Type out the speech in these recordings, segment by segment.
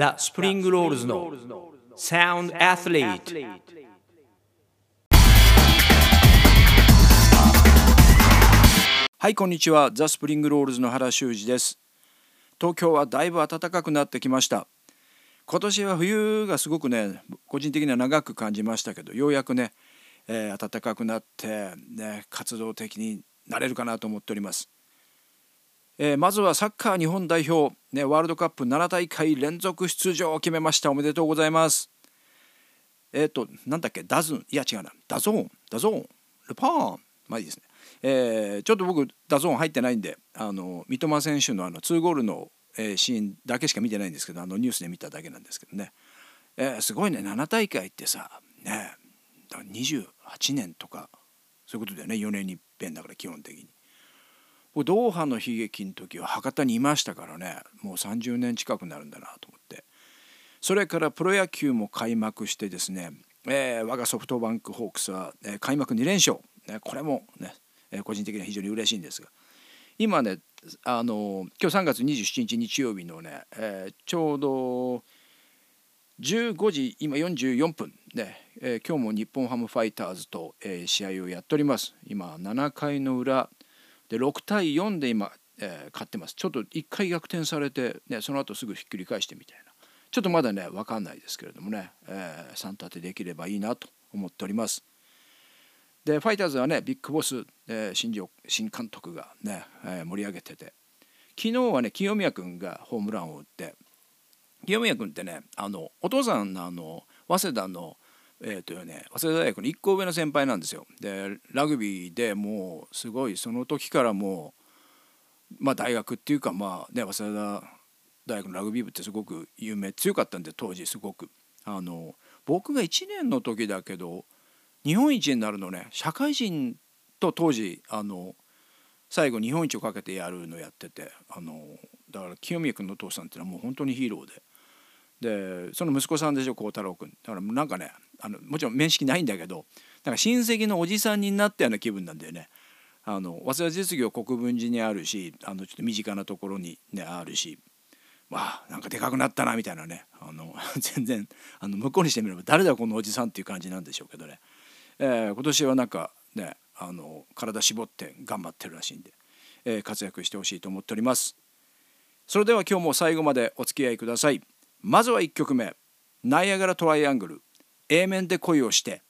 The Spring Rolls のサウンドアスリートはいこんにちは The Spring Rolls の原修二です東京はだいぶ暖かくなってきました今年は冬がすごくね個人的には長く感じましたけどようやくね、えー、暖かくなってね活動的になれるかなと思っておりますえー、まずはサッカー日本代表、ね、ワールドカップ7大会連続出場を決めました。おめでとうございます。えっ、ー、となんだっけ？ダズン。いや違うな。 DAZN。DAZN。ルパーン。まあいいですね。えー、ちょっと僕 DAZN 入ってないんであの三笘選手のあの2ゴールの、えー、シーンだけしか見てないんですけどあのニュースで見ただけなんですけどね、えー、すごいね。7大会ってさね28年とかそういうことだよね。4年に一遍だから基本的に。ドーハの悲劇の時は博多にいましたからね。もう30年近くなるんだなと思って。それからプロ野球も開幕してですね、えー、我がソフトバンクホークスは、えー、開幕2連勝、ね、これもね、えー、個人的には非常に嬉しいんですが。今ねあの今日3月27日日曜日のね、えー、ちょうど15時今44分。で、えー、今日も日本ハムファイターズと、えー、試合をやっております。今7回の裏で6対4で今、えー、勝ってます。ちょっと1回逆転されて、ね、その後すぐひっくり返してみたいな。ちょっとまだね分かんないですけれどもね、えー、3立てできればいいなと思っております。でファイターズはねビッグボス、えー、新庄新監督がね、えー、盛り上げてて。昨日はね清宮君がホームランを打って。清宮君ってねあのお父さんのあの早稲田のえーとね、早稲田大学の1個上の先輩なんですよ。でラグビーでもうすごいその時からもう、まあ、大学っていうかまあね早稲田大学のラグビー部ってすごく有名強かったんで当時すごくあの僕が1年の時だけど日本一になるのね社会人と当時あの最後日本一をかけてやるのやっててあのだから清宮君のお父さんっていうのはもう本当にヒーローで。でその息子さんでしょ孝太郎君だからなんかねあのもちろん面識ないんだけどなんか親戚のおじさんになったような気分なんだよね。あの早稲田実業国分寺にあるしあのちょっと身近なところに、ね、あるしわあなんかでかくなったなみたいなねあの 全然あの向こうにしてみれば誰だこのおじさんっていう感じなんでしょうけどね、えー、今年はなんかねあの体絞って頑張ってるらしいんで、えー、活躍してほしいと思っております。それでは今日も最後までお付き合いください。まずは1曲目「ナイアガラトライアングル」A 面で恋をして。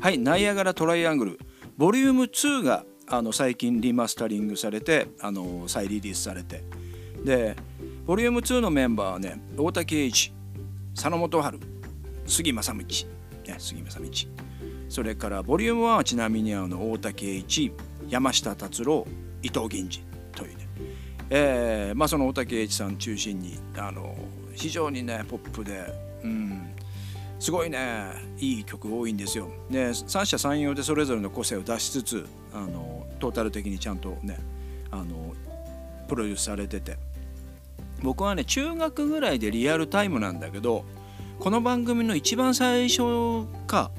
はいナイアガラトライアングル。ボリューム2があの最近リマスタリングされてあの再リリースされて。でボリューム2のメンバーはね大竹栄一佐野元春杉正道、ね、杉正道。それからボリューム1はちなみにあの大竹栄一山下達郎伊藤銀次というえーまあ、その大竹栄一さん中心にあの非常にねポップで、うん、すごいねいい曲多いんですよ。で三者三様でそれぞれの個性を出しつつあのトータル的にちゃんとねあのプロデュースされてて僕はね中学ぐらいでリアルタイムなんだけどこの番組の一番最初か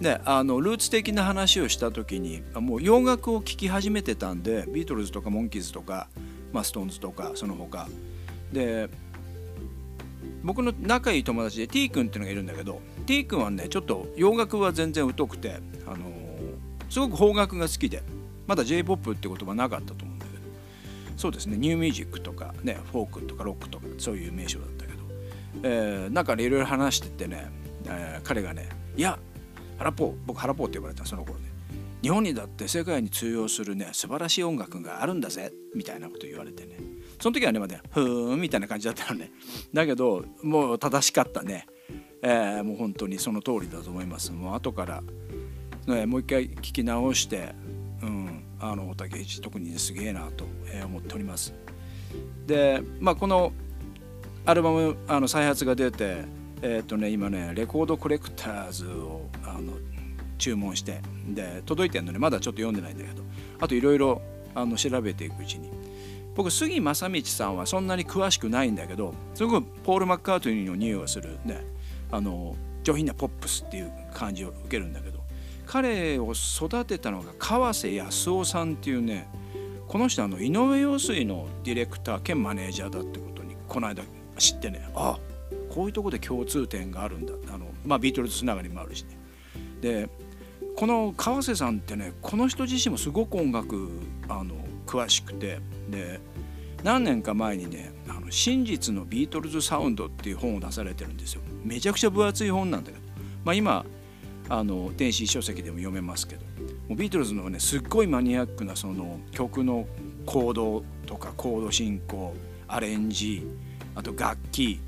であのルーツ的な話をした時にもう洋楽を聴き始めてたんでビートルズとかモンキーズとか、まあ、ストーンズとかその他。で僕の仲いい友達で T 君っていうのがいるんだけど T 君はねちょっと洋楽は全然疎くて、あのー、すごく邦楽が好きでまだ J−POP って言葉なかったと思うんだけど。そうですねニューミュージックとかねフォークとかロックとかそういう名称だったけど、えー、なんかねいろいろ話しててね、えー、彼がねいやラポー僕ハラポーって呼ばれたその頃ね。日本にだって世界に通用するね素晴らしい音楽があるんだぜみたいなこと言われてね。その時はねまだふーんみたいな感じだったのね。だけどもう正しかったね、えー、もう本当にその通りだと思います。もう後から、ね、もう一回聞き直してうんあの大竹一特にすげえなと思っております。でまあこのアルバムあの再発が出てえっ、ー、とね今ねレコードコレクターズをあの注文してで届いてるのにまだちょっと読んでないんだけど。あといろいろ調べていくうちに。僕杉正道さんはそんなに詳しくないんだけどすごくポール・マッカートニーの匂いがするねあの上品なポップスっていう感じを受けるんだけど。彼を育てたのが川瀬康夫さんっていうねこの人あの井上陽水のディレクター兼マネージャーだってことにこの間知ってね。あこういうとこで共通点があるんだ。あの、まあ、ビートルズつながりもあるしね。でこの川瀬さんってねこの人自身もすごく音楽あの詳しくて。で何年か前にね「あの真実のビートルズサウンド」っていう本を出されてるんですよ。めちゃくちゃ分厚い本なんだけど、まあ、今あの電子書籍でも読めますけど。もうビートルズのねすっごいマニアックなその曲のコードとかコード進行アレンジあと楽器、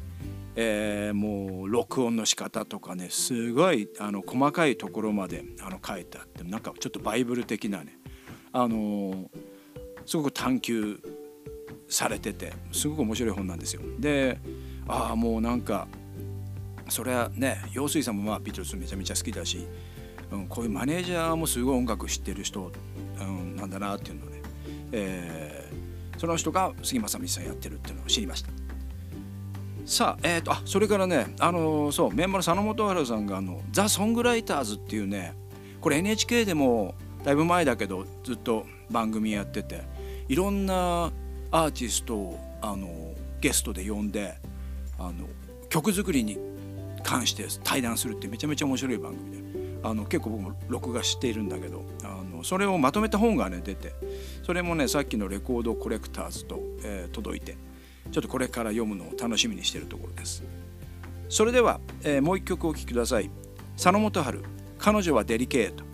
えー、もう録音の仕方とかねすごいあの細かいところまであの書いてあってなんかちょっとバイブル的なねあのすごく探求されててすごく面白い本なんですよ。でああもうなんかそれはね陽水さんもまあビートルズめちゃめちゃ好きだし、うん、こういうマネージャーもすごい音楽知ってる人、うん、なんだなっていうのをね、えー、その人が杉正道さんやってるっていうのを知りました。さあ,、えーと、あそれからねあのそうメンバーの佐野元春さんがあの「ザ・ソングライターズ」っていうねこれ NHK でもだいぶ前だけどずっと番組やってていろんなアーティストをあのゲストで呼んであの曲作りに関して対談するってめちゃめちゃ面白い番組であの結構僕も録画しているんだけどあのそれをまとめた本がね出てそれもねさっきのレコードコレクターズと、えー、届いてちょっとこれから読むのを楽しみにしているところです。それでは、えー、もう一曲お聴きください。佐野元春彼女はデリケート。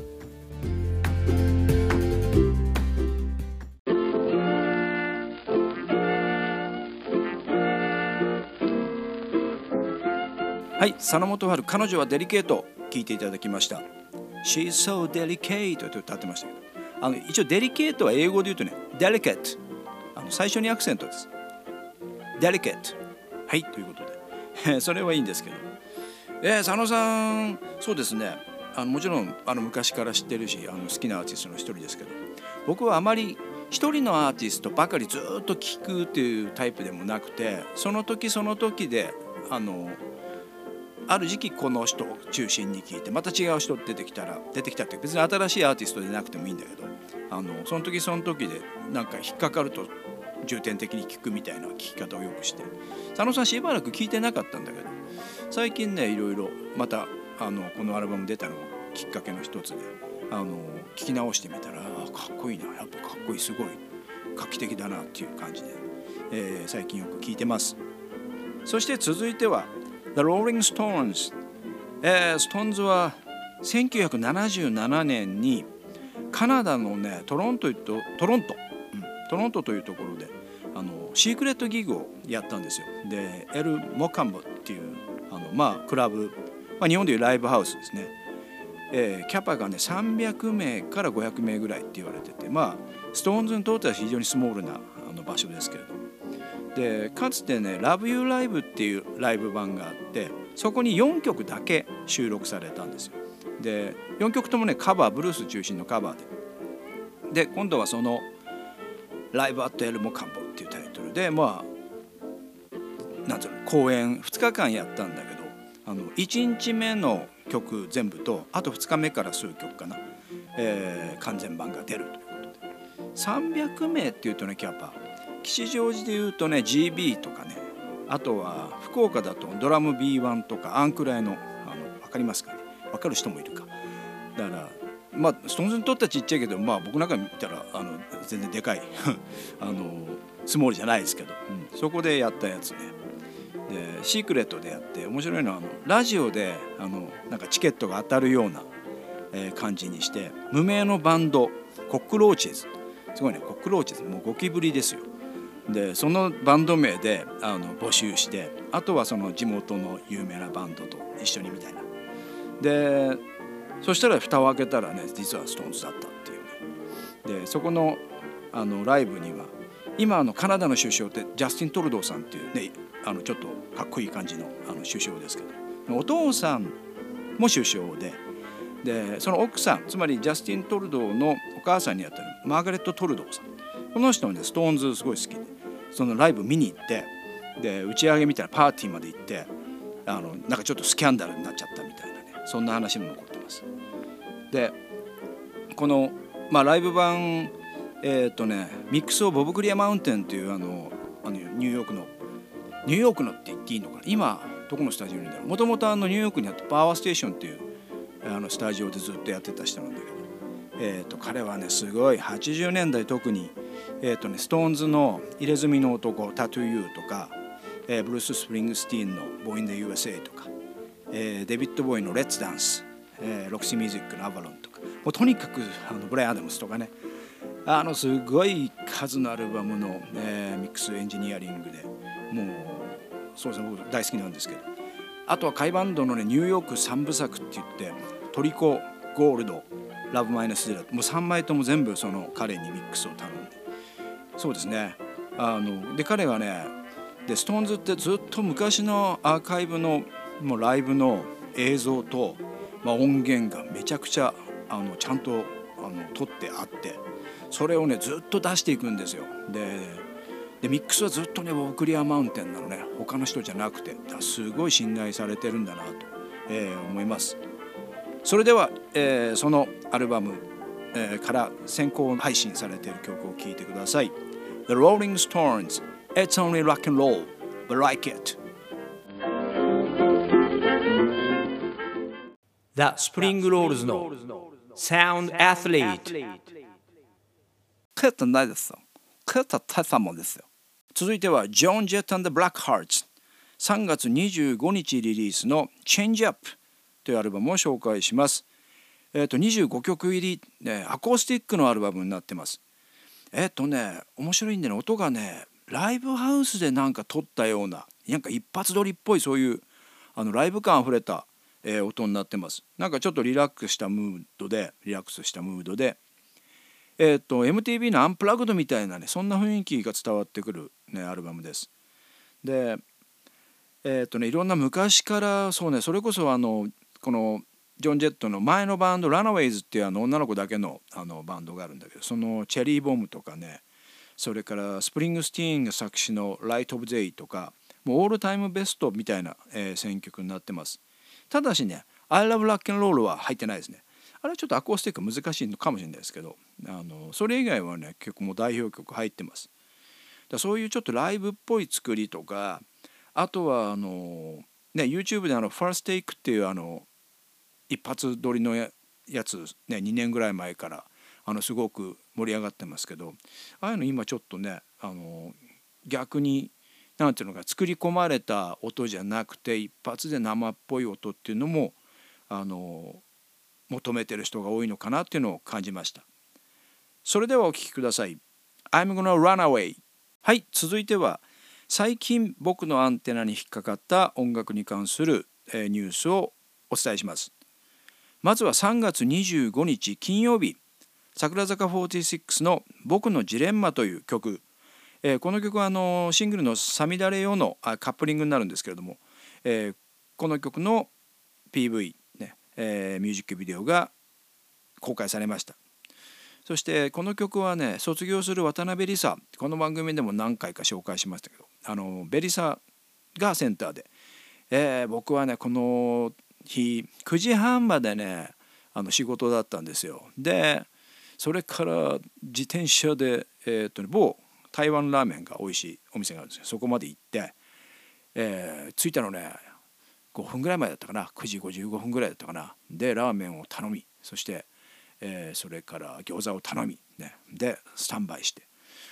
はい佐野元春彼女はデリケート。聞いていただきました。She's so delicate と歌ってましたけど。あの一応デリケートは英語で言うとね delicate あの最初にアクセントです。Delicate. はいということで。それはいいんですけど。えー、佐野さんそうですね。あのもちろんあの昔から知ってるしあの好きなアーティストの一人ですけど。僕はあまり一人のアーティストばかりずっと聴くっていうタイプでもなくてその時その時であのある時期この人を中心に聞いてまた違う人出てきたら出てきたって別に新しいアーティストでなくてもいいんだけどあのその時その時でなんか引っかかると重点的に聞くみたいな聞き方をよくして佐野さんしばらく聞いてなかったんだけど最近ねいろいろまたあのこのアルバム出たのきっかけの一つであの聞き直してみたらかっこいいなやっぱかっこいいすごい画期的だなっていう感じで、えー、最近よく聞いてます。そして続いては The Rolling Stones、えー、ストーンズは1977年にカナダのねトロントとトロント、トロントというところであのシークレットギグをやったんですよでエル・モカンボっていうあのまあクラブ、まあ、日本でいうライブハウスですね、えー、キャパがね300名から500名ぐらいって言われててまあストーンズにとっては非常にスモールなあの場所ですけれどもでかつてね「LoveYouLive」っていうライブ版があってそこに4曲だけ収録されたんですよ。で4曲ともねカバーブルース中心のカバーで。で今度はその「ライブ・アット・エル・モカンボ」っていうタイトルでまあなんうの公演2日間やったんだけどあの1日目の曲全部とあと2日目から数曲かな、えー、完全版が出るということで。300名っていうとねキャパ。吉祥寺でいうとね GB とかね。あとは福岡だとドラム B1 とかあんくらいのあの分かりますかね？分かる人もいるか。だからまあストーンズにとってはちっちゃいけどまあ僕なんか見たらあの全然でかい あのスモールじゃないですけど、うん、そこでやったやつね。でシークレットでやって面白いのはあのラジオであのなんかチケットが当たるような、えー、感じにして無名のバンドコックローチェズ。すごいねコックローチェズ。もうゴキブリですよ。でそのバンド名であの募集してあとはその地元の有名なバンドと一緒にみたいな。でそしたら蓋を開けたらね実はストーンズだったっていうねでそこのあのライブには今のカナダの首相ってジャスティン・トルドーさんっていうねあのちょっとかっこいい感じのあの首相ですけどお父さんも首相ででその奥さんつまりジャスティン・トルドーのお母さんにあたるマーガレット・トルドーさんこの人はねストーンズすごい好きでそのライブ見に行ってで打ち上げみたいなパーティーまで行ってあのなんかちょっとスキャンダルになっちゃったみたいなねそんな話も残って。でこの、まあ、ライブ版えっ、ー、とねミックス・オブ・ボブ・クリア・マウンテンっていうあのあのニューヨークのニューヨークのって言っていいのかな？今どこのスタジオにいるんだろう？もともとニューヨークにあったパワーステーションっていうあのスタジオでずっとやってた人なんだけど、えーと、彼はねすごい80年代特に、えーとね、ストーンズの「入れ墨の男」「Tattoo You」とか、えー、ブルース・スプリングスティーンの「ボーイン・デ・ USA」とか、えー、デビッド・ボウイの「Let's Dance」えー、ロクシー・ミュージックの「Avalon」とかもうとにかくあのブライアン・アダムスとかねあのすごい数のアルバムの、えー、ミックスエンジニアリングでもうそうですね僕大好きなんですけど。あとはカイバンドのねニューヨーク3部作って言ってトリコゴールドラブマイナスゼロもう3枚とも全部その彼にミックスを頼んで。そうですね。あので彼がねでストーンズってずっと昔のアーカイブのもうライブの映像と、まあ、音源がめちゃくちゃあのちゃんとあの撮ってあってそれをねずっと出していくんですよ。ででミックスはずっとねボブクリアマウンテンなのね。他の人じゃなくて。すごい信頼されてるんだなと、えー、思います。それでは、えー、そのアルバム、えー、から先行配信されている曲を聴いてください。The Rolling Stones It's Only Rock and Roll But Like It The Spring Rolls の Sound Athlete. 帰ってないですよ。帰った大したもんですよ。続いてはジョン・ジェット・ブラック・ハーツ3月25日リリースの「Change Up」というアルバムを紹介します。えっ、ー、と25曲入り、ね、アコースティックのアルバムになってます。えっ、ー、とね面白いんでね。音がねライブハウスでなんか撮ったようななんか一発撮りっぽいそういうあのライブ感あふれた、えー、音になってます。なんかちょっとリラックスしたムードでリラックスしたムードでえっ、と MTV のアンプラグドみたいなねそんな雰囲気が伝わってくる、ね、アルバムです。でえっ、とねいろんな昔からそうねそれこそあのこのジョン・ジェットの前のバンドランナウェイズっていうあの女の子だけのあのバンドがあるんだけどその Cherry Bomb とかねそれからスプリングスティーンが作詞の「Light of Day」とかもうオールタイムベストみたいな、えー、選曲になってますただしね「I Love Rock and Roll」は入ってないですね。あれはちょっとアコースティック難しいのかもしれないですけどあのそれ以外はね結構もう代表曲入ってます。だそういうちょっとライブっぽい作りとかあとはあのね YouTube であの「ファーストテイクっていうあの一発撮りのやつね2年ぐらい前からあのすごく盛り上がってますけどああいうの今ちょっとねあの逆に何ていうのか作り込まれた音じゃなくて一発で生っぽい音っていうのもあの求めてる人が多いのかなっていうのを感じました。それではお聴きください。I'm gonna run away はい続いては最近僕のアンテナに引っかかった音楽に関するニュースをお伝えします。まずは3月25日金曜日桜坂46の「僕のジレンマ」という曲、えー、この曲はあのシングルの「さみだれよ」のカップリングになるんですけれども、えー、この曲の PV、ねえー、ミュージックビデオが公開されました。そしてこの曲はね卒業する渡辺梨沙この番組でも何回か紹介しましたけどあのベリサがセンターで、えー、僕はねこの日9時半までねあの仕事だったんですよ。でそれから自転車で、えー、っと、某台湾ラーメンが美味しいお店があるんですよ。そこまで行って、えー、着いたのね5分ぐらい前だったかな。9時55分ぐらいだったかな。でラーメンを頼みそして、えー、それから餃子を頼み、ね、でスタンバイして。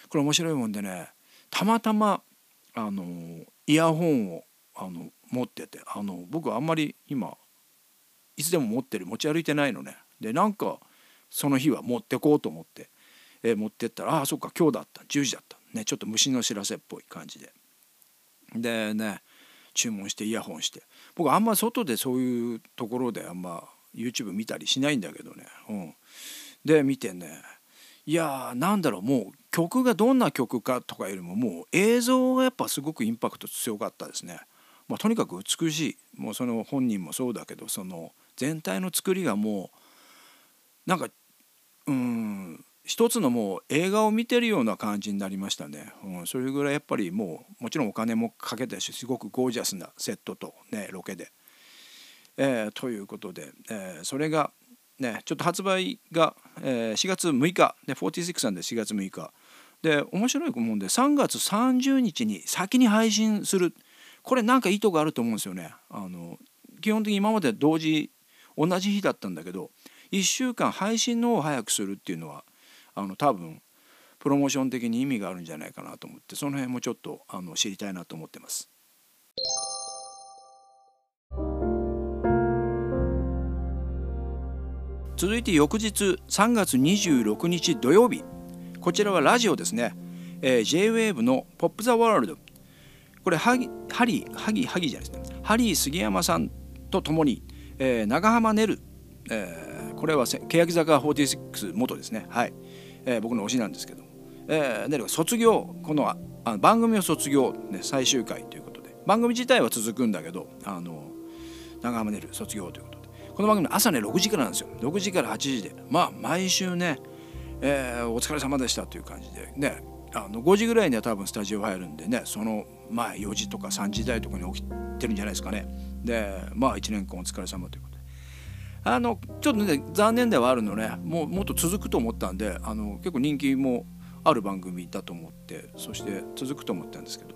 これ面白いもんでねたまたまあのイヤホンをあの持っててあの僕はあんまり今いつでも持ってる持ち歩いてないのね。でなんかその日は持ってこうと思って、えー、持ってったらああそっか今日だった。10時だった。ねちょっと虫の知らせっぽい感じで。でね注文してイヤホンして。僕あんま外でそういうところであんま YouTube 見たりしないんだけどね、うん、で見てね。いやーなんだろう。もう曲がどんな曲かとかよりももう映像がやっぱすごくインパクト強かったですね。まあ、とにかく美しい。もうその本人もそうだけどその全体の作りがもうなんかうん一つのもう映画を見てるような感じになりましたね、うん、それぐらいやっぱりもうもちろんお金もかけたしすごくゴージャスなセットとねロケで。えー、ということで、えー、それがねちょっと発売が、えー、4月6日、ね、46なんで4月6日で面白いもんで3月30日に先に配信するこれなんか意図があると思うんですよね。あの基本的に今まで同時同じ日だったんだけど1週間配信の方を早くするっていうのはあの多分プロモーション的に意味があるんじゃないかなと思ってその辺もちょっとあの知りたいなと思ってます。続いて翌日3月26日土曜日。こちらはラジオですね、えー、J-WAVE の「ポップ・ザ・ワールド」これハギハリーハギハギじゃないですね。ハリー杉山さんと共に、えー、長浜ねる、えー、これは欅坂46元ですね。はい、えー、僕の推しなんですけど、えー、ね卒業このあの番組を卒業、ね、最終回ということで。番組自体は続くんだけどあの長浜ねる卒業ということで。この番組の朝ね6時からなんですよ。6時から8時で。まあ毎週ね、えー、お疲れ様でしたという感じで。ねあの5時ぐらいには多分スタジオ入るんでねその前4時とか3時台とかに起きてるんじゃないですかね。でまあ1年間お疲れ様というあのちょっとね残念ではあるのねもうもっと続くと思ったんであの結構人気もある番組だと思ってそして続くと思ったんですけど。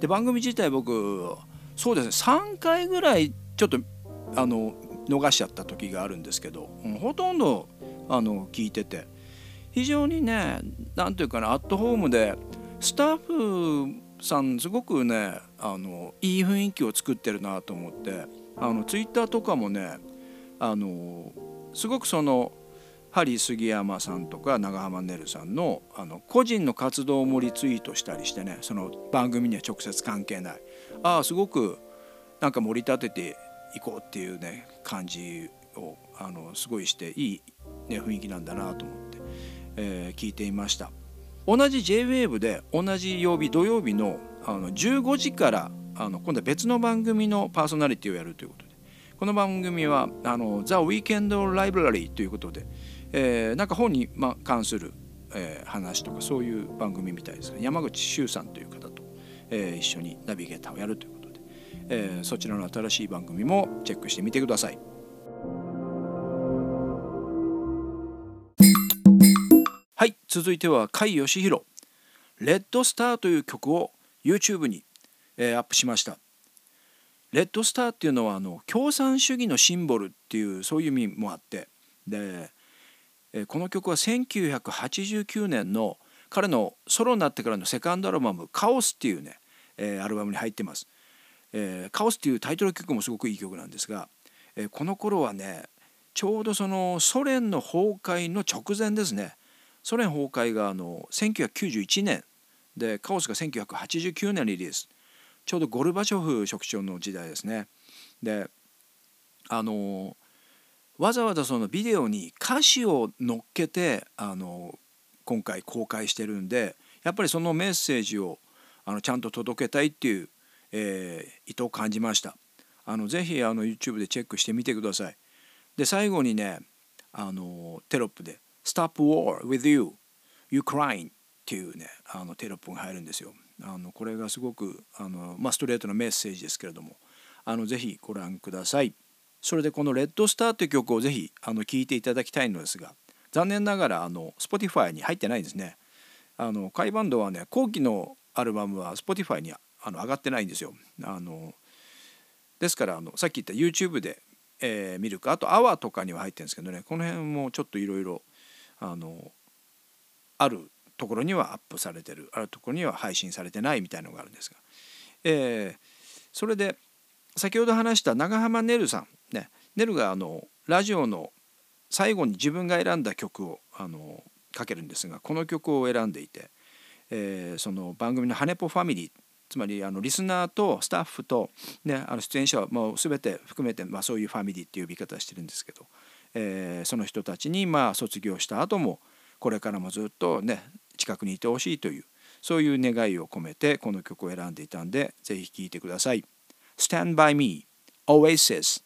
で番組自体僕そうですね3回ぐらいちょっとあの逃しちゃった時があるんですけど、ほとんどあの聞いてて。非常にね何ていうかなアットホームでスタッフさんすごくねあのいい雰囲気を作ってるなと思ってあのツイッターとかもねあのすごくそのハリー杉山さんとか長浜ねるさんのあの個人の活動もリツイートしたりしてねその番組には直接関係ない。ああすごくなんか盛り立てていこうっていうね感じをあのすごいしていい、ね、雰囲気なんだなと思って、えー、聞いていました。同じ JWAVE で同じ曜日土曜日のあの15時からあの今度は別の番組のパーソナリティをやるということこの番組はあの The Weekend Library ということで、えー、なんか本に、ま、関する、えー、話とかそういう番組みたいですが山口周さんという方と、えー、一緒にナビゲーターをやるということで、えー、そちらの新しい番組もチェックしてみてください。はい続いては甲斐義弘「レッドスター」という曲を YouTube に、えー、アップしました。レッドスターっていうのはあの共産主義のシンボルっていうそういう意味もあって。で、この曲は1989年の彼のソロになってからのセカンドアルバム「カオス」っていうね、アルバムに入ってます、カオスっていうタイトル曲もすごくいい曲なんですが、この頃はねちょうどそのソ連の崩壊の直前ですね。ソ連崩壊があの1991年。でカオスが1989年リリース。ちょうどゴルバチョフ書記長の時代ですね。であのわざわざそのビデオに歌詞を乗っけてあの今回公開してるんでやっぱりそのメッセージをあのちゃんと届けたいっていう、えー、意図を感じました。あのぜひあの YouTube でチェックしてみてください。で最後にねあのテロップで Stop War with You Ukraine. っていうねあのテロップが入るんですよ。あのこれがすごくあの、まあ、ストレートなメッセージですけれどもあのぜひご覧ください。それでこの「レッドスター」という曲をぜひあの聴いていただきたいのですが残念ながらあの Spotify に入ってないんですね。あのカイバンドはね後期のアルバムは Spotify にあの上がってないんですよ。あのですからあのさっき言った YouTube で、えー、見るかあと AWA とかには入ってるんですけどねこの辺もちょっといろいろあのあるところにはアップされてる。あるところには配信されてないみたいのがあるんですが、えー、それで先ほど話した長浜ねるさんねねるがあのラジオの最後に自分が選んだ曲をあのかけるんですがこの曲を選んでいて、えー、その番組の「ハネポファミリー」つまりあのリスナーとスタッフと、ね、あの出演者はもう全て含めて、まあ、そういうファミリーっていう呼び方してるんですけど、えー、その人たちにまあ卒業した後もこれからもずっとね近くにいてほしいというそういう願いを込めてこの曲を選んでいたんでぜひ聴いてください。Stand by me Oasis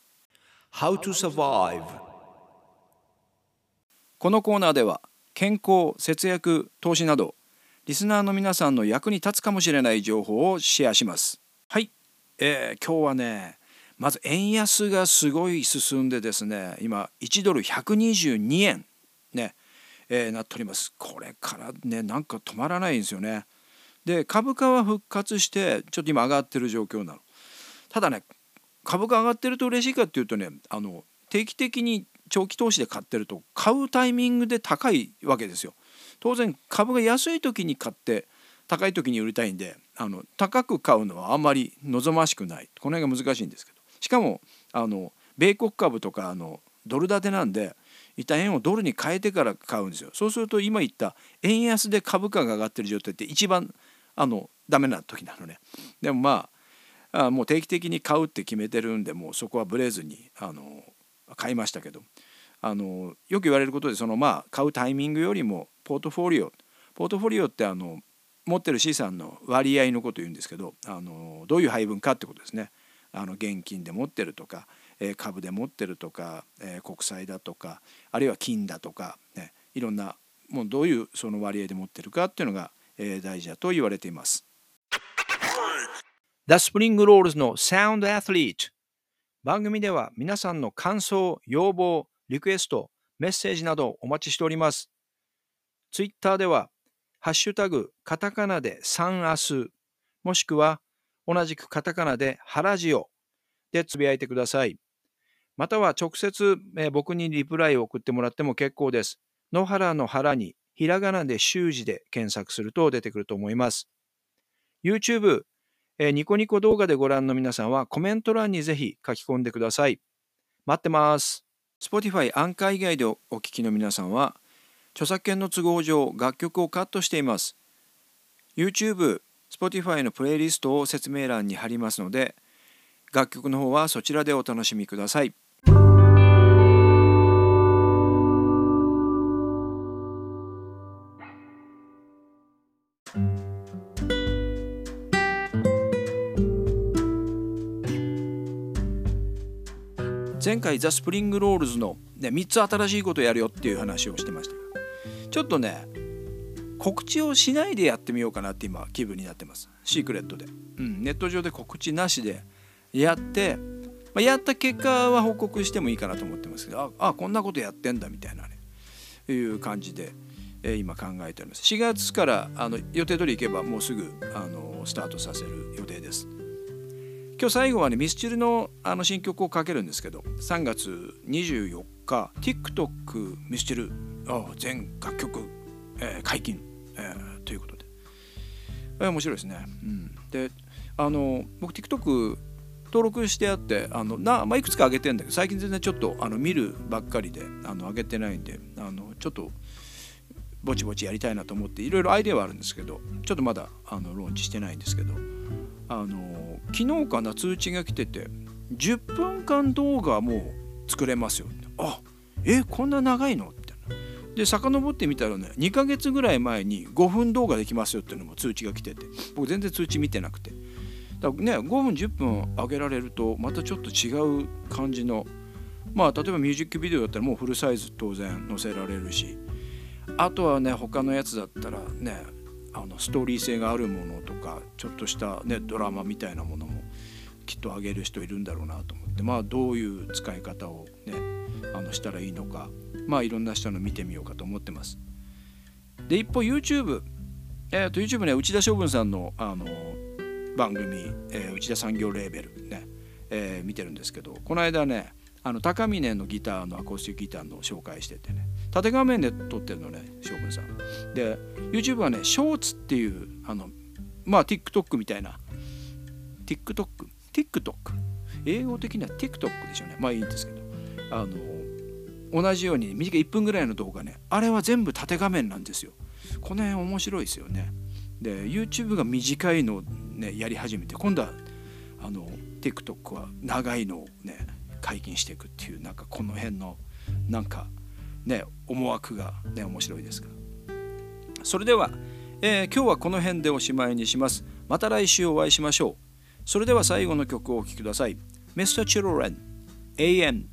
How to survive このコーナーでは健康節約投資などリスナーの皆さんの役に立つかもしれない情報をシェアします。はい、えー、今日はねまず円安がすごい進んでですね今1ドル122円ね、えー、なっております。これからねなんか止まらないんですよね。で株価は復活してちょっと今上がってる状況なの。ただね株価上がってると嬉しいかっていうとねあの定期的に長期投資で買ってると買うタイミングで高いわけですよ。当然株が安い時に買って高い時に売りたいんであの高く買うのはあんまり望ましくない。この辺が難しいんですけど。しかもあの米国株とかあのドル建てなんで一旦円をドルに変えてから買うんですよ。そうすると今言った円安で株価が上がってる状態って一番あのダメな時なのね。でもまああもう定期的に買うって決めてるんでもうそこはブレずにあの買いましたけど。あのよく言われることでそのまあ買うタイミングよりもポートフォリオポートフォリオってあの持ってる資産の割合のこと言うんですけどあのどういう配分かってことですね。あの現金で持ってるとか、株で持ってるとか、国債だとかあるいは金だとか、ね、いろんなもうどういうその割合で持ってるかっていうのが、大事だと言われています。The Spring Rolls の Sound Athlete 番組では皆さんの感想、要望、リクエスト、メッセージなどお待ちしております。ツイッターでは、ハッシュタグ、カタカナでサンアス、もしくは同じくカタカナでハラジオでつぶやいてください。または直接、えー、僕にリプライを送ってもらっても結構です。野原の原にひらがなで習字で検索すると出てくると思います。YouTube、えー、ニコニコ動画でご覧の皆さんはコメント欄にぜひ書き込んでください。待ってます。Spotify アンカー以外でお聞きの皆さんは著作権の都合上楽曲をカットしています。YouTube、Spotify のプレイリストを説明欄に貼りますので楽曲の方はそちらでお楽しみください。前回ザ・スプリングロールズの、ね、3つ新しいことやるよっていう話をしてました。ちょっとね告知をしないでやってみようかなって今気分になってます。シークレットで、うん、ネット上で告知なしでやって、まあ、やった結果は報告してもいいかなと思ってますけどああこんなことやってんだみたいなね。いう感じで、えー、今考えております。4月からあの予定通り行けばもうすぐあのスタートさせる予定です。今日最後はねミスチルのあの新曲をかけるんですけど3月24日 TikTok ミスチル全楽曲、えー、解禁えー、ということで、えー、面白いですね。うん、であの僕 TikTok 登録してあってあのな、まあ、いくつか上げてんだけど最近全然ちょっとあの見るばっかりであの上げてないんであのちょっとぼちぼちやりたいなと思っていろいろアイデアはあるんですけどちょっとまだあのローンチしてないんですけど。あの昨日かな通知が来てて10分間動画もう作れますよ。あえこんな長いの？で遡ってみたらね2ヶ月ぐらい前に5分動画できますよっていうのも通知が来てて僕全然通知見てなくて。だからね5分10分上げられるとまたちょっと違う感じのまあ例えばミュージックビデオだったらもうフルサイズ当然載せられるしあとはね他のやつだったらねあのストーリー性があるものとかちょっとしたねドラマみたいなものもきっと上げる人いるんだろうなと思ってまあどういう使い方をねあのしたらいいのかまあいろんな人の見てみようかと思ってます。で一方 YouTube、えー、と YouTube ね内田将軍さんのあの番組、えー、内田産業レーベルね、えー、見てるんですけどこの間ねあの高峰のギターのアコースティックギターの紹介しててね縦画面で撮ってるのね将軍さん。で YouTube はねショーツっていうあのまあ TikTok みたいな。TikTok TikTok 英語的には TikTok でしょうね。まあいいんですけど。あの同じように短い1分ぐらいの動画ね。あれは全部縦画面なんですよ。この辺面白いですよね。で YouTube が短いのをねやり始めて今度はあの TikTok は長いのをね解禁していくっていうなんかこの辺のなんかね思惑がね面白いですが。それでは、えー、今日はこの辺でおしまいにします。また来週お会いしましょう。それでは最後の曲をお聴きください。Mr. Children AM